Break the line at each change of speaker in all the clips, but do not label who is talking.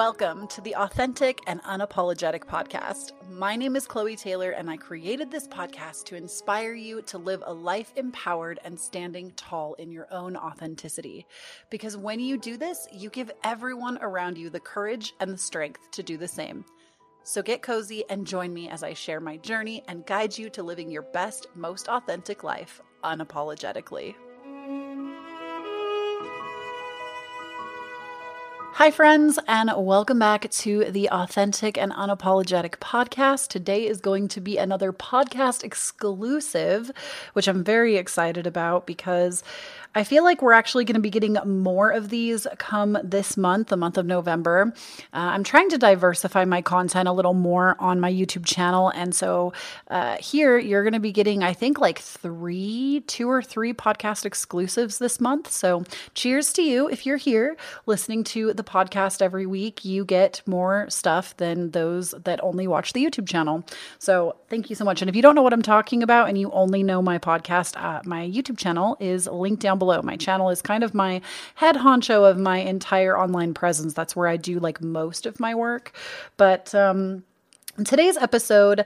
Welcome to the Authentic and Unapologetic Podcast. My name is Chloe Taylor, and I created this podcast to inspire you to live a life empowered and standing tall in your own authenticity. Because when you do this, you give everyone around you the courage and the strength to do the same. So get cozy and join me as I share my journey and guide you to living your best, most authentic life unapologetically. Hi, friends, and welcome back to the Authentic and Unapologetic podcast. Today is going to be another podcast exclusive, which I'm very excited about because I feel like we're actually going to be getting more of these come this month, the month of November. Uh, I'm trying to diversify my content a little more on my YouTube channel. And so uh, here you're going to be getting, I think, like three, two or three podcast exclusives this month. So cheers to you. If you're here listening to the podcast every week, you get more stuff than those that only watch the YouTube channel. So thank you so much. And if you don't know what I'm talking about and you only know my podcast, uh, my YouTube channel is linked down below. My channel is kind of my head honcho of my entire online presence. That's where I do like most of my work. But um, today's episode,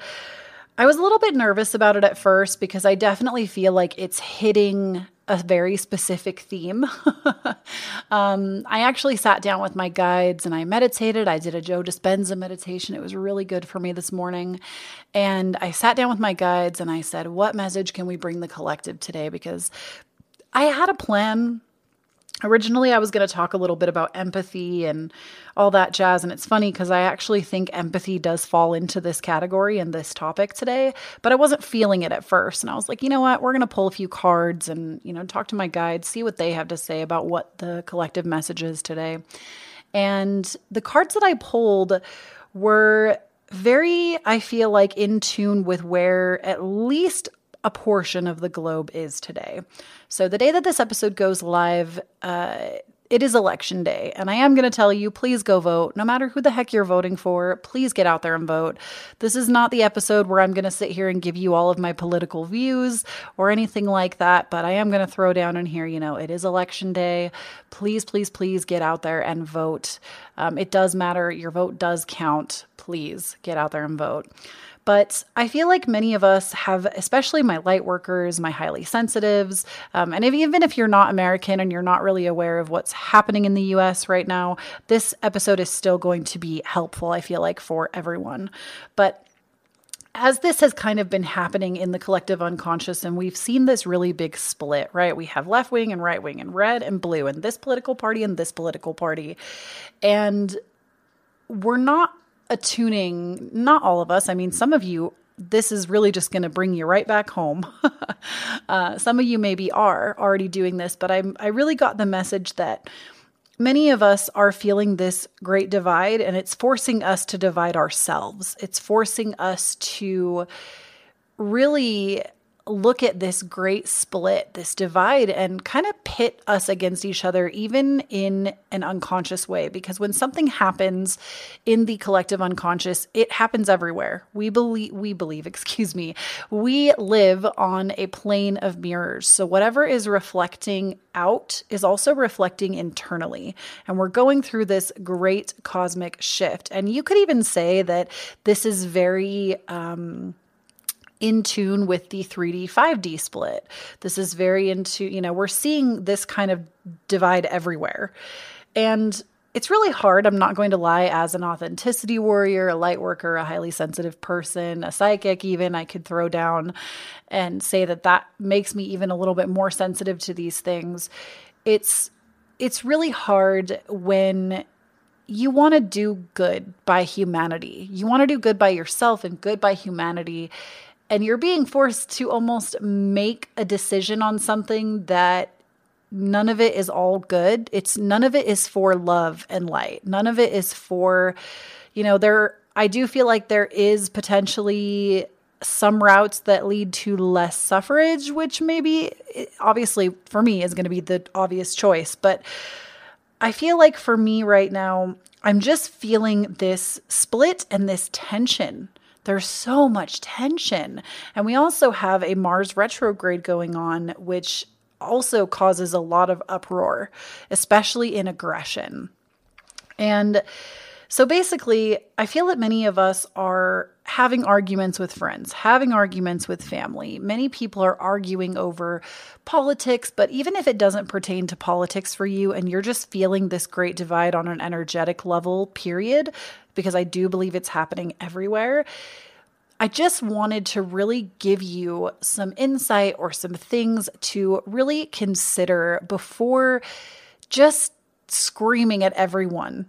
I was a little bit nervous about it at first because I definitely feel like it's hitting a very specific theme. um, I actually sat down with my guides and I meditated. I did a Joe Dispenza meditation. It was really good for me this morning. And I sat down with my guides and I said, What message can we bring the collective today? Because I had a plan. Originally, I was going to talk a little bit about empathy and all that jazz. And it's funny because I actually think empathy does fall into this category and this topic today, but I wasn't feeling it at first. And I was like, you know what? We're going to pull a few cards and, you know, talk to my guides, see what they have to say about what the collective message is today. And the cards that I pulled were very, I feel like, in tune with where at least a portion of the globe is today. So, the day that this episode goes live, uh, it is election day, and I am going to tell you please go vote. No matter who the heck you're voting for, please get out there and vote. This is not the episode where I'm going to sit here and give you all of my political views or anything like that, but I am going to throw down in here, you know, it is election day. Please, please, please get out there and vote. Um, it does matter. Your vote does count. Please get out there and vote. But I feel like many of us have, especially my light workers, my highly sensitives, um, and if, even if you're not American and you're not really aware of what's happening in the US right now, this episode is still going to be helpful, I feel like, for everyone. But as this has kind of been happening in the collective unconscious, and we've seen this really big split, right? We have left wing and right wing, and red and blue, and this political party and this political party. And we're not attuning, not all of us, I mean, some of you, this is really just going to bring you right back home. uh, some of you maybe are already doing this, but I, I really got the message that many of us are feeling this great divide, and it's forcing us to divide ourselves. It's forcing us to really look at this great split, this divide, and kind of pit us against each other, even in an unconscious way. Because when something happens in the collective unconscious, it happens everywhere. We believe, we believe, excuse me, we live on a plane of mirrors. So whatever is reflecting out is also reflecting internally. And we're going through this great cosmic shift. And you could even say that this is very, um, in tune with the 3D 5D split. This is very into, you know, we're seeing this kind of divide everywhere. And it's really hard, I'm not going to lie, as an authenticity warrior, a light worker, a highly sensitive person, a psychic, even, I could throw down and say that that makes me even a little bit more sensitive to these things. It's it's really hard when you want to do good by humanity. You want to do good by yourself and good by humanity. And you're being forced to almost make a decision on something that none of it is all good. It's none of it is for love and light. None of it is for, you know, there, I do feel like there is potentially some routes that lead to less suffrage, which maybe obviously for me is going to be the obvious choice. But I feel like for me right now, I'm just feeling this split and this tension. There's so much tension. And we also have a Mars retrograde going on, which also causes a lot of uproar, especially in aggression. And so basically, I feel that many of us are having arguments with friends, having arguments with family. Many people are arguing over politics, but even if it doesn't pertain to politics for you and you're just feeling this great divide on an energetic level, period, because I do believe it's happening everywhere. I just wanted to really give you some insight or some things to really consider before just screaming at everyone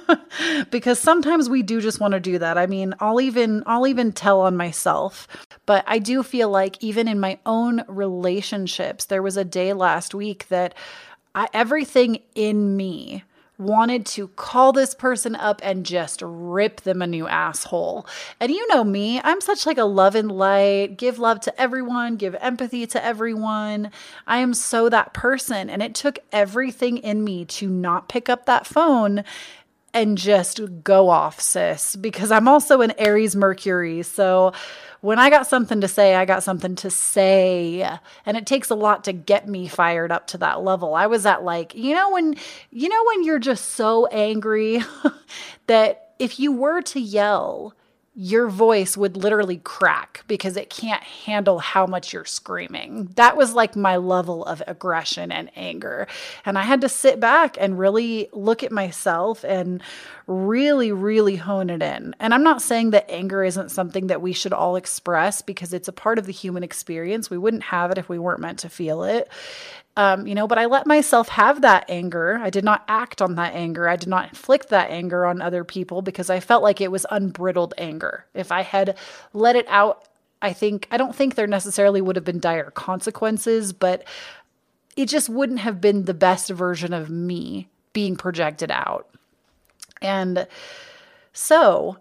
because sometimes we do just want to do that. I mean, I'll even I'll even tell on myself, but I do feel like even in my own relationships, there was a day last week that I, everything in me wanted to call this person up and just rip them a new asshole. And you know me, I'm such like a love and light, give love to everyone, give empathy to everyone. I am so that person and it took everything in me to not pick up that phone and just go off, sis, because I'm also an Aries Mercury. So when I got something to say, I got something to say. And it takes a lot to get me fired up to that level. I was at like, you know, when, you know, when you're just so angry that if you were to yell, your voice would literally crack because it can't handle how much you're screaming. That was like my level of aggression and anger. And I had to sit back and really look at myself and really, really hone it in. And I'm not saying that anger isn't something that we should all express because it's a part of the human experience. We wouldn't have it if we weren't meant to feel it. Um, you know, but I let myself have that anger. I did not act on that anger. I did not inflict that anger on other people because I felt like it was unbridled anger. If I had let it out, I think, I don't think there necessarily would have been dire consequences, but it just wouldn't have been the best version of me being projected out. And so,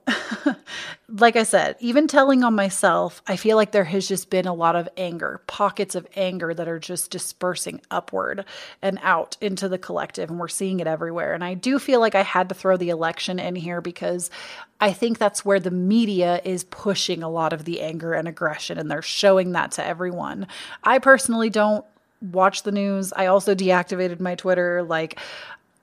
like I said, even telling on myself, I feel like there has just been a lot of anger, pockets of anger that are just dispersing upward and out into the collective. And we're seeing it everywhere. And I do feel like I had to throw the election in here because I think that's where the media is pushing a lot of the anger and aggression. And they're showing that to everyone. I personally don't watch the news. I also deactivated my Twitter. Like,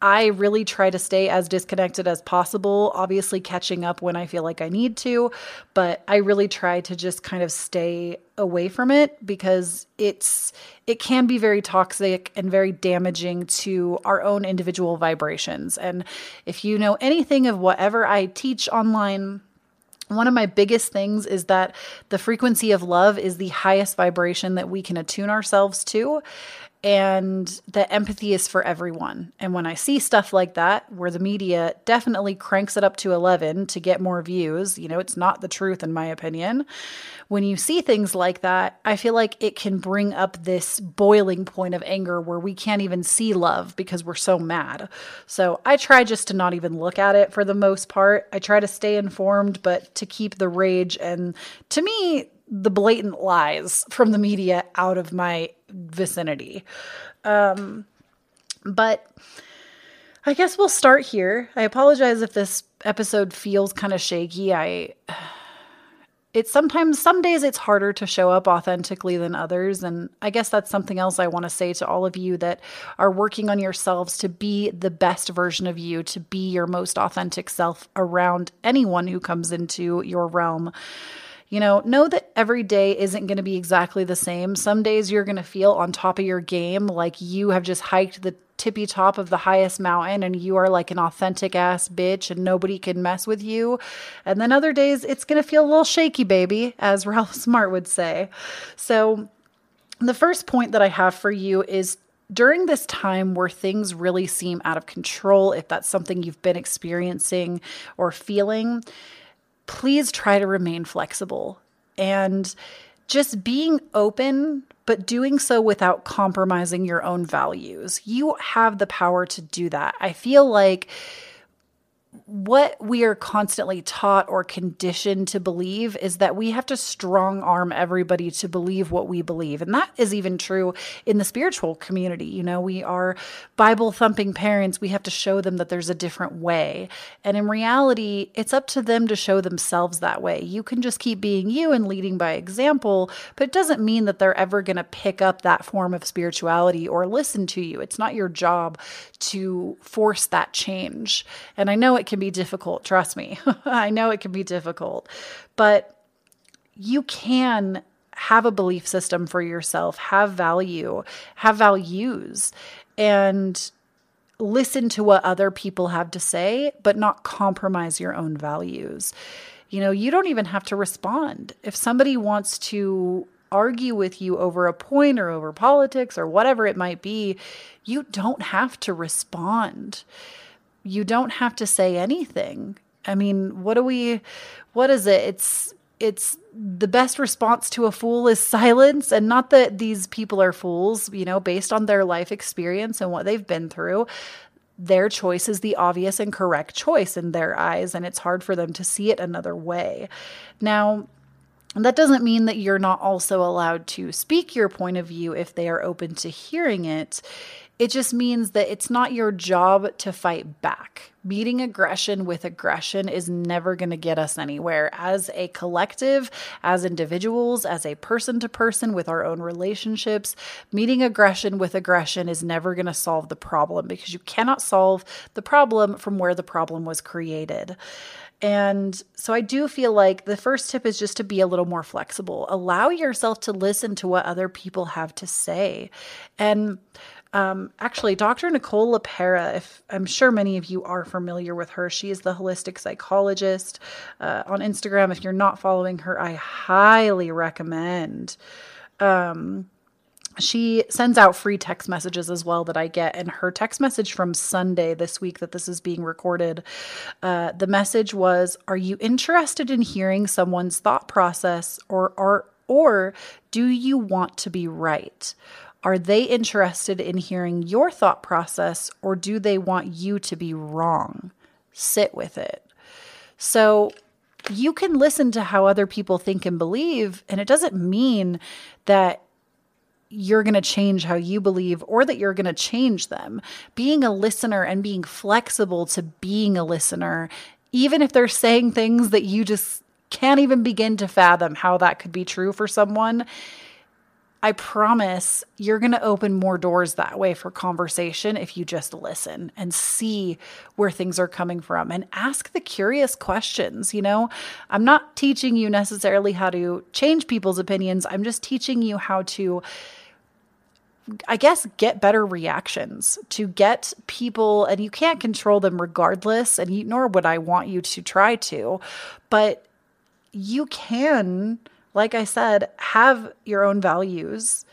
I really try to stay as disconnected as possible, obviously catching up when I feel like I need to, but I really try to just kind of stay away from it because it's it can be very toxic and very damaging to our own individual vibrations. And if you know anything of whatever I teach online, one of my biggest things is that the frequency of love is the highest vibration that we can attune ourselves to and the empathy is for everyone. And when I see stuff like that, where the media definitely cranks it up to 11 to get more views, you know, it's not the truth, in my opinion. When you see things like that, I feel like it can bring up this boiling point of anger where we can't even see love because we're so mad. So I try just to not even look at it for the most part. I try to stay informed, but to keep the rage and to me, the blatant lies from the media out of my vicinity. Um, but I guess we'll start here. I apologize if this episode feels kind of shaky. I it's sometimes some days it's harder to show up authentically than others and I guess that's something else I want to say to all of you that are working on yourselves to be the best version of you, to be your most authentic self around anyone who comes into your realm. You know, know that every day isn't going to be exactly the same. Some days you're going to feel on top of your game, like you have just hiked the tippy top of the highest mountain and you are like an authentic ass bitch and nobody can mess with you. And then other days it's going to feel a little shaky, baby, as Ralph Smart would say. So, the first point that I have for you is during this time where things really seem out of control, if that's something you've been experiencing or feeling, please try to remain flexible and just being open, but doing so without compromising your own values. You have the power to do that. I feel like what we are constantly taught or conditioned to believe is that we have to strong arm everybody to believe what we believe. And that is even true in the spiritual community. You know, we are Bible thumping parents. We have to show them that there's a different way. And in reality, it's up to them to show themselves that way. You can just keep being you and leading by example, but it doesn't mean that they're ever going to pick up that form of spirituality or listen to you. It's not your job to force that change. And I know it can be difficult, trust me. I know it can be difficult, but you can have a belief system for yourself, have value, have values, and listen to what other people have to say, but not compromise your own values. You know, you don't even have to respond. If somebody wants to argue with you over a point or over politics or whatever it might be, you don't have to respond. You don't have to say anything. I mean, what do we what is it? It's it's the best response to a fool is silence and not that these people are fools, you know, based on their life experience and what they've been through. Their choice is the obvious and correct choice in their eyes, and it's hard for them to see it another way. Now, and that doesn't mean that you're not also allowed to speak your point of view if they are open to hearing it. It just means that it's not your job to fight back. Meeting aggression with aggression is never going to get us anywhere. As a collective, as individuals, as a person to person with our own relationships, meeting aggression with aggression is never going to solve the problem because you cannot solve the problem from where the problem was created. And so I do feel like the first tip is just to be a little more flexible. Allow yourself to listen to what other people have to say. And um, actually, Dr. Nicole LePera, if I'm sure many of you are familiar with her, she is the holistic psychologist uh, on Instagram. If you're not following her, I highly recommend. Um, she sends out free text messages as well that I get. And her text message from Sunday this week that this is being recorded, uh, the message was, "Are you interested in hearing someone's thought process, or are or do you want to be right? Are they interested in hearing your thought process, or do they want you to be wrong? Sit with it." So you can listen to how other people think and believe, and it doesn't mean that you're going to change how you believe or that you're going to change them. Being a listener and being flexible to being a listener, even if they're saying things that you just can't even begin to fathom how that could be true for someone. I promise you're going to open more doors that way for conversation if you just listen and see where things are coming from and ask the curious questions. You know, I'm not teaching you necessarily how to change people's opinions, I'm just teaching you how to I guess, get better reactions to get people, and you can't control them regardless, and you, nor would I want you to try to, but you can, like I said, have your own values,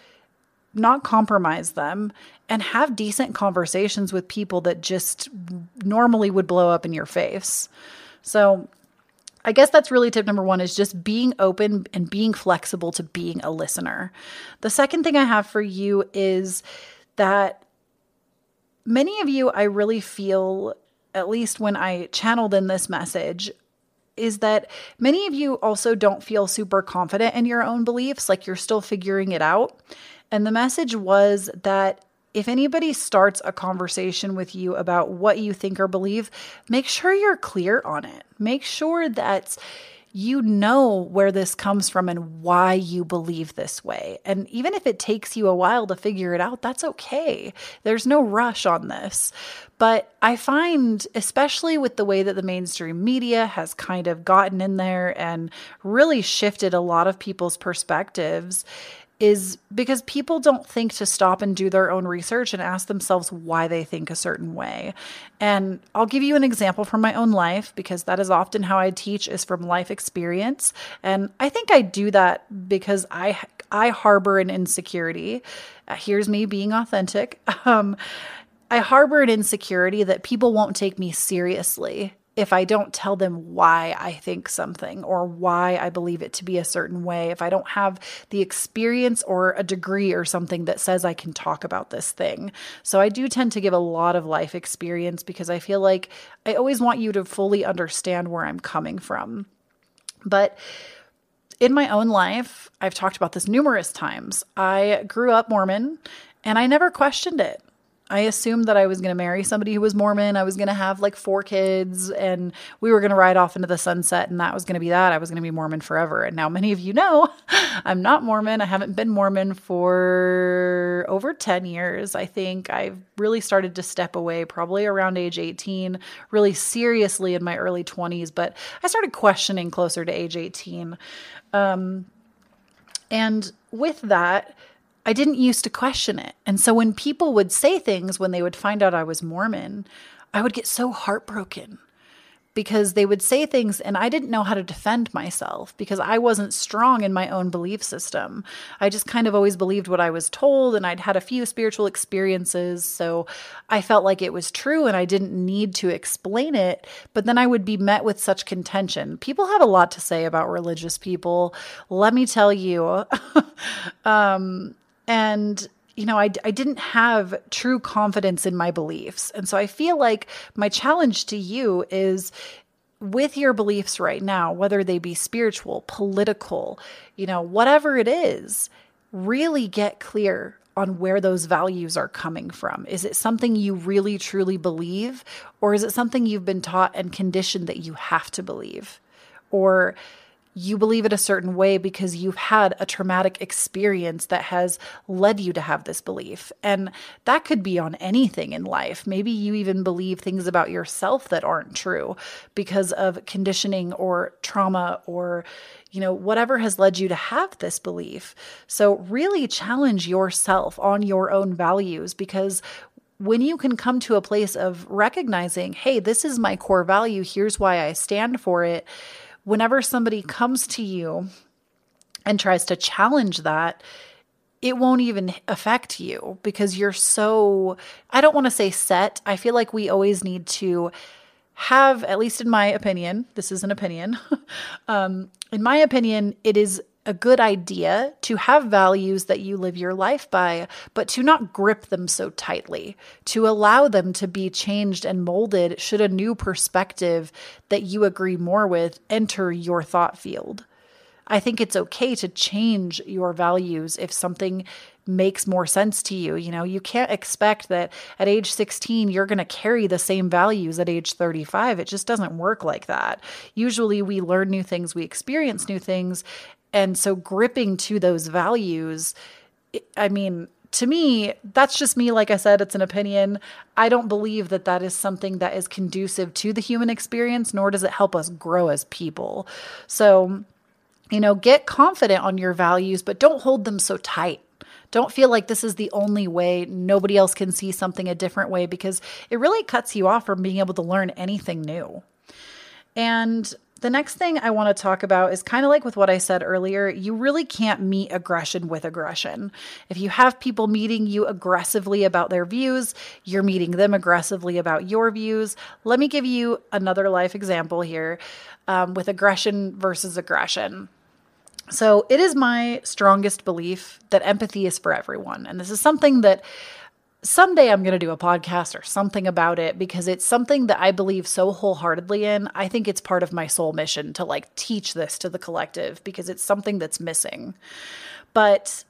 not compromise them, and have decent conversations with people that just normally would blow up in your face. So, I guess that's really tip number one is just being open and being flexible to being a listener. The second thing I have for you is that many of you, I really feel, at least when I channeled in this message, is that many of you also don't feel super confident in your own beliefs, like you're still figuring it out. And the message was that if anybody starts a conversation with you about what you think or believe, make sure you're clear on it. Make sure that you know where this comes from and why you believe this way. And even if it takes you a while to figure it out, that's okay. There's no rush on this. But I find, especially with the way that the mainstream media has kind of gotten in there and really shifted a lot of people's perspectives, is because people don't think to stop and do their own research and ask themselves why they think a certain way. And I'll give you an example from my own life because that is often how I teach is from life experience. And I think I do that because I I harbor an insecurity. Uh, here's me being authentic. Um, I harbor an insecurity that people won't take me seriously if I don't tell them why I think something or why I believe it to be a certain way, if I don't have the experience or a degree or something that says I can talk about this thing. So I do tend to give a lot of life experience because I feel like I always want you to fully understand where I'm coming from. But in my own life, I've talked about this numerous times. I grew up Mormon and I never questioned it. I assumed that I was going to marry somebody who was Mormon. I was going to have like four kids and we were going to ride off into the sunset and that was going to be that. I was going to be Mormon forever. And now many of you know I'm not Mormon. I haven't been Mormon for over 10 years. I think I've really started to step away probably around age 18, really seriously in my early 20s, but I started questioning closer to age 18. Um, and with that, I didn't used to question it. And so when people would say things when they would find out I was Mormon, I would get so heartbroken because they would say things and I didn't know how to defend myself because I wasn't strong in my own belief system. I just kind of always believed what I was told and I'd had a few spiritual experiences. So I felt like it was true and I didn't need to explain it. But then I would be met with such contention. People have a lot to say about religious people. Let me tell you. um, and you know, I, I didn't have true confidence in my beliefs. And so I feel like my challenge to you is with your beliefs right now, whether they be spiritual, political, you know, whatever it is, really get clear on where those values are coming from. Is it something you really truly believe, or is it something you've been taught and conditioned that you have to believe? Or, you believe it a certain way because you've had a traumatic experience that has led you to have this belief. And that could be on anything in life. Maybe you even believe things about yourself that aren't true because of conditioning or trauma or, you know, whatever has led you to have this belief. So, really challenge yourself on your own values because when you can come to a place of recognizing, hey, this is my core value, here's why I stand for it whenever somebody comes to you and tries to challenge that, it won't even affect you because you're so, I don't want to say set. I feel like we always need to have, at least in my opinion, this is an opinion. um, in my opinion, it is a good idea to have values that you live your life by, but to not grip them so tightly, to allow them to be changed and molded should a new perspective that you agree more with enter your thought field. I think it's okay to change your values if something makes more sense to you. You know, you can't expect that at age 16 you're going to carry the same values at age 35. It just doesn't work like that. Usually we learn new things, we experience new things, and so gripping to those values, I mean, to me, that's just me. Like I said, it's an opinion. I don't believe that that is something that is conducive to the human experience, nor does it help us grow as people. So, you know, get confident on your values, but don't hold them so tight. Don't feel like this is the only way. Nobody else can see something a different way because it really cuts you off from being able to learn anything new. And the next thing I want to talk about is kind of like with what I said earlier. You really can't meet aggression with aggression. If you have people meeting you aggressively about their views, you're meeting them aggressively about your views. Let me give you another life example here um, with aggression versus aggression. So, it is my strongest belief that empathy is for everyone. And this is something that someday I'm going to do a podcast or something about it because it's something that I believe so wholeheartedly in. I think it's part of my soul mission to like teach this to the collective because it's something that's missing. But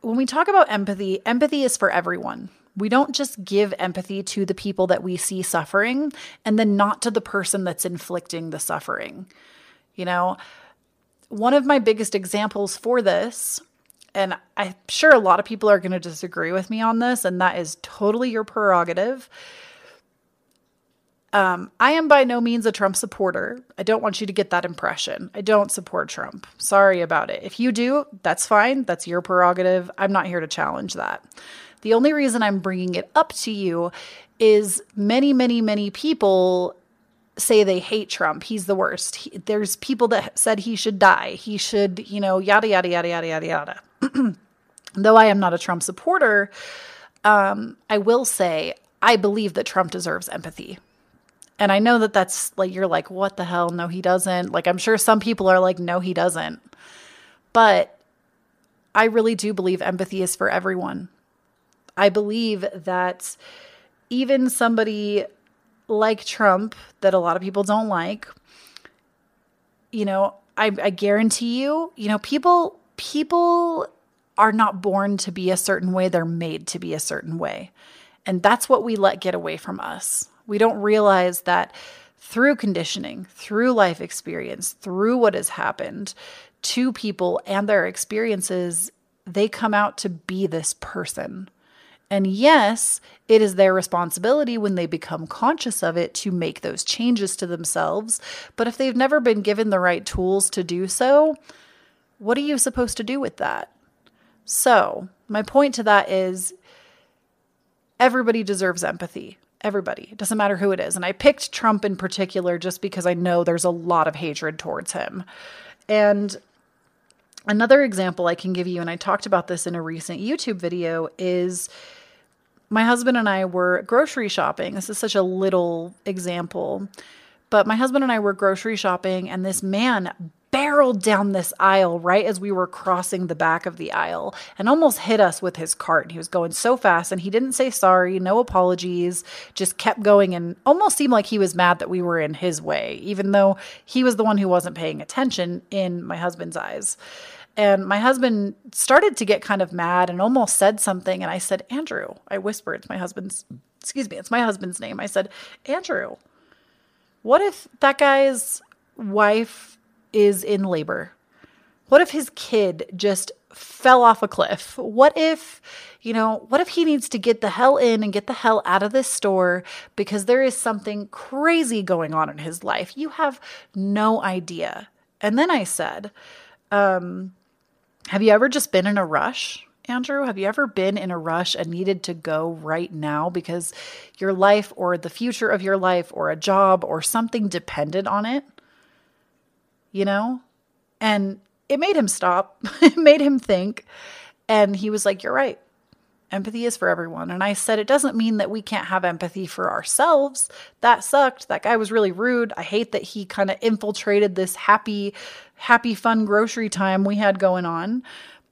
when we talk about empathy, empathy is for everyone. We don't just give empathy to the people that we see suffering and then not to the person that's inflicting the suffering. You know, one of my biggest examples for this and I'm sure a lot of people are going to disagree with me on this, and that is totally your prerogative. Um, I am by no means a Trump supporter. I don't want you to get that impression. I don't support Trump. Sorry about it. If you do, that's fine. That's your prerogative. I'm not here to challenge that. The only reason I'm bringing it up to you is many, many, many people say they hate Trump. He's the worst. He, there's people that said he should die. He should, you know, yada, yada, yada, yada, yada, yada. Though I am not a Trump supporter, um, I will say I believe that Trump deserves empathy. And I know that that's like, you're like, what the hell? No, he doesn't. Like, I'm sure some people are like, no, he doesn't. But I really do believe empathy is for everyone. I believe that even somebody like Trump, that a lot of people don't like, you know, I, I guarantee you, you know, people people are not born to be a certain way, they're made to be a certain way. And that's what we let get away from us. We don't realize that through conditioning, through life experience, through what has happened to people and their experiences, they come out to be this person. And yes, it is their responsibility when they become conscious of it to make those changes to themselves. But if they've never been given the right tools to do so, what are you supposed to do with that? So, my point to that is everybody deserves empathy. Everybody. It doesn't matter who it is. And I picked Trump in particular just because I know there's a lot of hatred towards him. And another example I can give you, and I talked about this in a recent YouTube video, is my husband and I were grocery shopping. This is such a little example, but my husband and I were grocery shopping, and this man barreled down this aisle right as we were crossing the back of the aisle and almost hit us with his cart. He was going so fast and he didn't say sorry, no apologies, just kept going and almost seemed like he was mad that we were in his way, even though he was the one who wasn't paying attention in my husband's eyes. And my husband started to get kind of mad and almost said something. And I said, Andrew, I whispered, it's my husband's, excuse me, it's my husband's name. I said, Andrew, what if that guy's wife is in labor? What if his kid just fell off a cliff? What if, you know, what if he needs to get the hell in and get the hell out of this store because there is something crazy going on in his life? You have no idea. And then I said, um, have you ever just been in a rush? Andrew, have you ever been in a rush and needed to go right now because your life or the future of your life or a job or something depended on it? You know? And it made him stop, it made him think. And he was like, You're right. Empathy is for everyone. And I said, It doesn't mean that we can't have empathy for ourselves. That sucked. That guy was really rude. I hate that he kind of infiltrated this happy, happy, fun grocery time we had going on.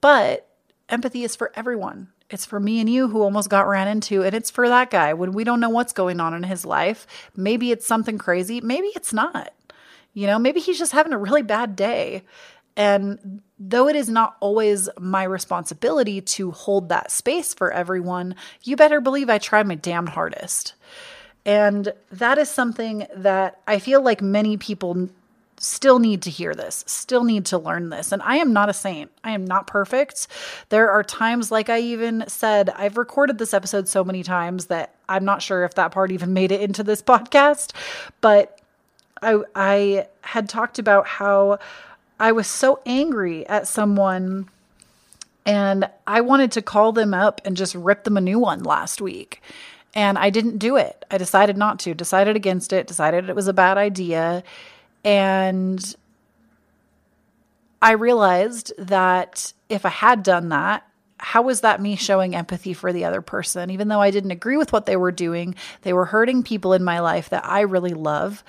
But empathy is for everyone. It's for me and you who almost got ran into, and it's for that guy when we don't know what's going on in his life. Maybe it's something crazy, maybe it's not. You know, maybe he's just having a really bad day. And though it is not always my responsibility to hold that space for everyone, you better believe I try my damn hardest. And that is something that I feel like many people still need to hear this, still need to learn this. And I am not a saint. I am not perfect. There are times, like I even said, I've recorded this episode so many times that I'm not sure if that part even made it into this podcast. But I, I had talked about how I was so angry at someone and I wanted to call them up and just rip them a new one last week. And I didn't do it. I decided not to, decided against it, decided it was a bad idea. And I realized that if I had done that, how was that me showing empathy for the other person? Even though I didn't agree with what they were doing, they were hurting people in my life that I really love.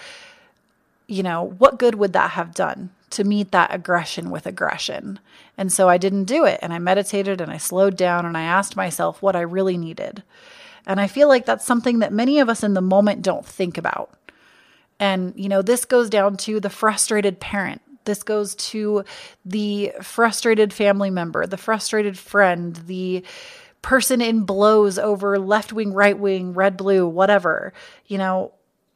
You know, what good would that have done to meet that aggression with aggression? And so I didn't do it. And I meditated and I slowed down and I asked myself what I really needed. And I feel like that's something that many of us in the moment don't think about. And, you know, this goes down to the frustrated parent. This goes to the frustrated family member, the frustrated friend, the person in blows over left wing, right wing, red, blue, whatever. You know,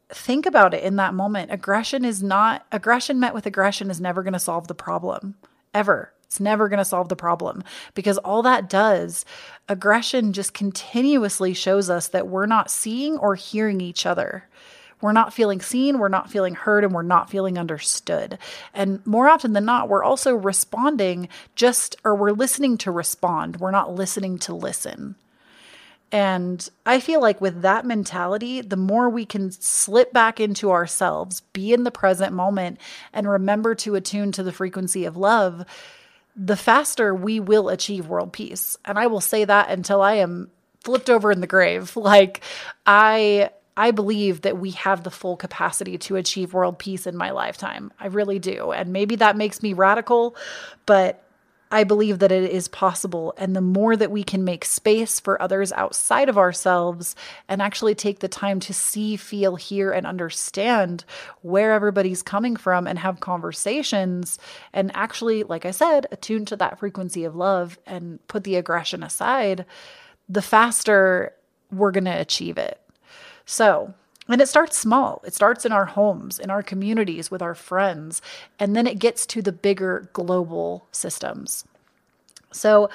think about it in that moment. Aggression is not, aggression met with aggression is never going to solve the problem, ever. It's never going to solve the problem because all that does, aggression just continuously shows us that we're not seeing or hearing each other. We're not feeling seen, we're not feeling heard, and we're not feeling understood. And more often than not, we're also responding just, or we're listening to respond. We're not listening to listen. And I feel like with that mentality, the more we can slip back into ourselves, be in the present moment, and remember to attune to the frequency of love, the faster we will achieve world peace. And I will say that until I am flipped over in the grave. Like, I. I believe that we have the full capacity to achieve world peace in my lifetime. I really do. And maybe that makes me radical, but I believe that it is possible. And the more that we can make space for others outside of ourselves and actually take the time to see, feel, hear, and understand where everybody's coming from and have conversations and actually, like I said, attune to that frequency of love and put the aggression aside, the faster we're going to achieve it. So, and it starts small. It starts in our homes, in our communities, with our friends, and then it gets to the bigger global systems. So,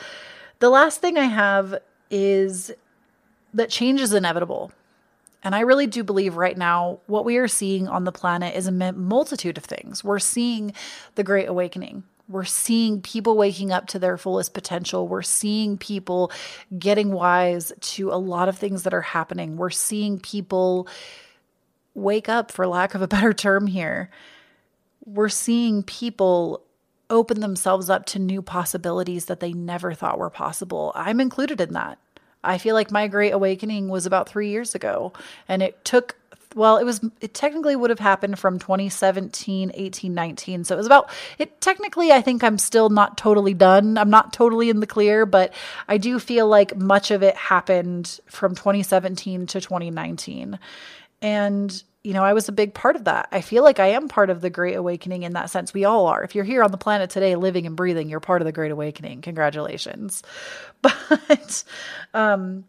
the last thing I have is that change is inevitable. And I really do believe right now what we are seeing on the planet is a multitude of things. We're seeing the Great Awakening. We're seeing people waking up to their fullest potential. We're seeing people getting wise to a lot of things that are happening. We're seeing people wake up, for lack of a better term here. We're seeing people open themselves up to new possibilities that they never thought were possible. I'm included in that. I feel like my great awakening was about three years ago, and it took well, it was, it technically would have happened from 2017, 18, 19. So it was about, it technically, I think I'm still not totally done. I'm not totally in the clear, but I do feel like much of it happened from 2017 to 2019. And you know, I was a big part of that. I feel like I am part of the Great Awakening in that sense. We all are. If you're here on the planet today, living and breathing, you're part of the Great Awakening. Congratulations. But um,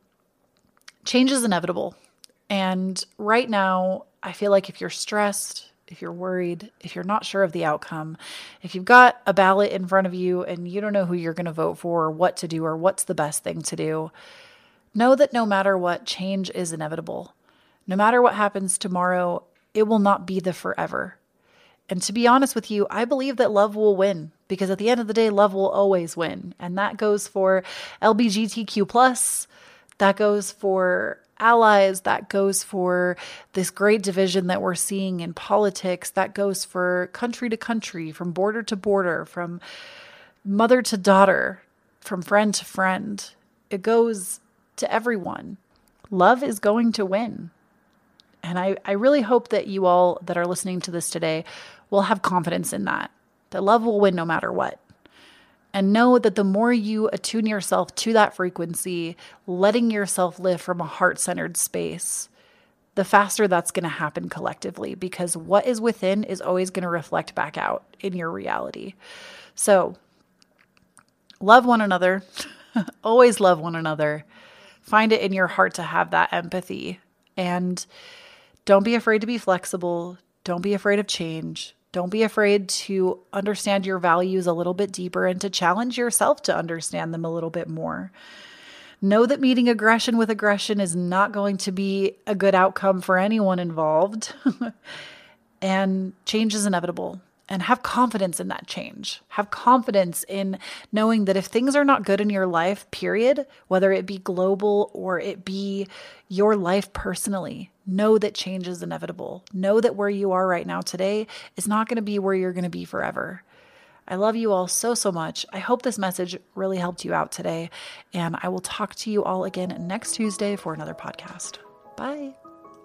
change is inevitable. And right now, I feel like if you're stressed, if you're worried, if you're not sure of the outcome, if you've got a ballot in front of you and you don't know who you're going to vote for or what to do or what's the best thing to do, know that no matter what, change is inevitable. No matter what happens tomorrow, it will not be the forever. And to be honest with you, I believe that love will win because at the end of the day, love will always win. And that goes for LBGTQ that goes for allies, that goes for this great division that we're seeing in politics, that goes for country to country, from border to border, from mother to daughter, from friend to friend. It goes to everyone. Love is going to win. And I, I really hope that you all that are listening to this today will have confidence in that, that love will win no matter what. And know that the more you attune yourself to that frequency, letting yourself live from a heart centered space, the faster that's going to happen collectively because what is within is always going to reflect back out in your reality. So, love one another, always love one another. Find it in your heart to have that empathy. And don't be afraid to be flexible. Don't be afraid of change. Don't be afraid to understand your values a little bit deeper and to challenge yourself to understand them a little bit more. Know that meeting aggression with aggression is not going to be a good outcome for anyone involved. and change is inevitable and have confidence in that change. Have confidence in knowing that if things are not good in your life, period, whether it be global or it be your life personally, know that change is inevitable. Know that where you are right now today is not going to be where you're going to be forever. I love you all so, so much. I hope this message really helped you out today. And I will talk to you all again next Tuesday for another podcast. Bye.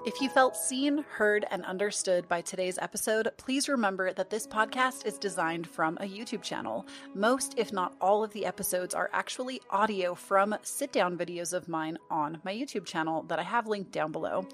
If you felt seen, heard, and understood by today's episode, please remember that this podcast is designed from a YouTube channel. Most, if not all, of the episodes are actually audio from sit down videos of mine on my YouTube channel that I have linked down below.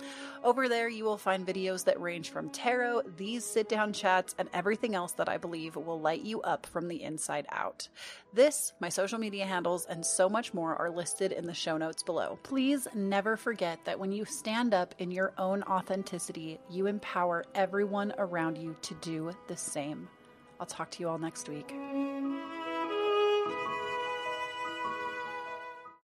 Over there, you will find videos that range from tarot, these sit down chats, and everything else that I believe will light you up from the inside out. This, my social media handles, and so much more are listed in the show notes below. Please never forget that when you stand up in your own authenticity, you empower everyone around you to do the same. I'll talk to you all next week.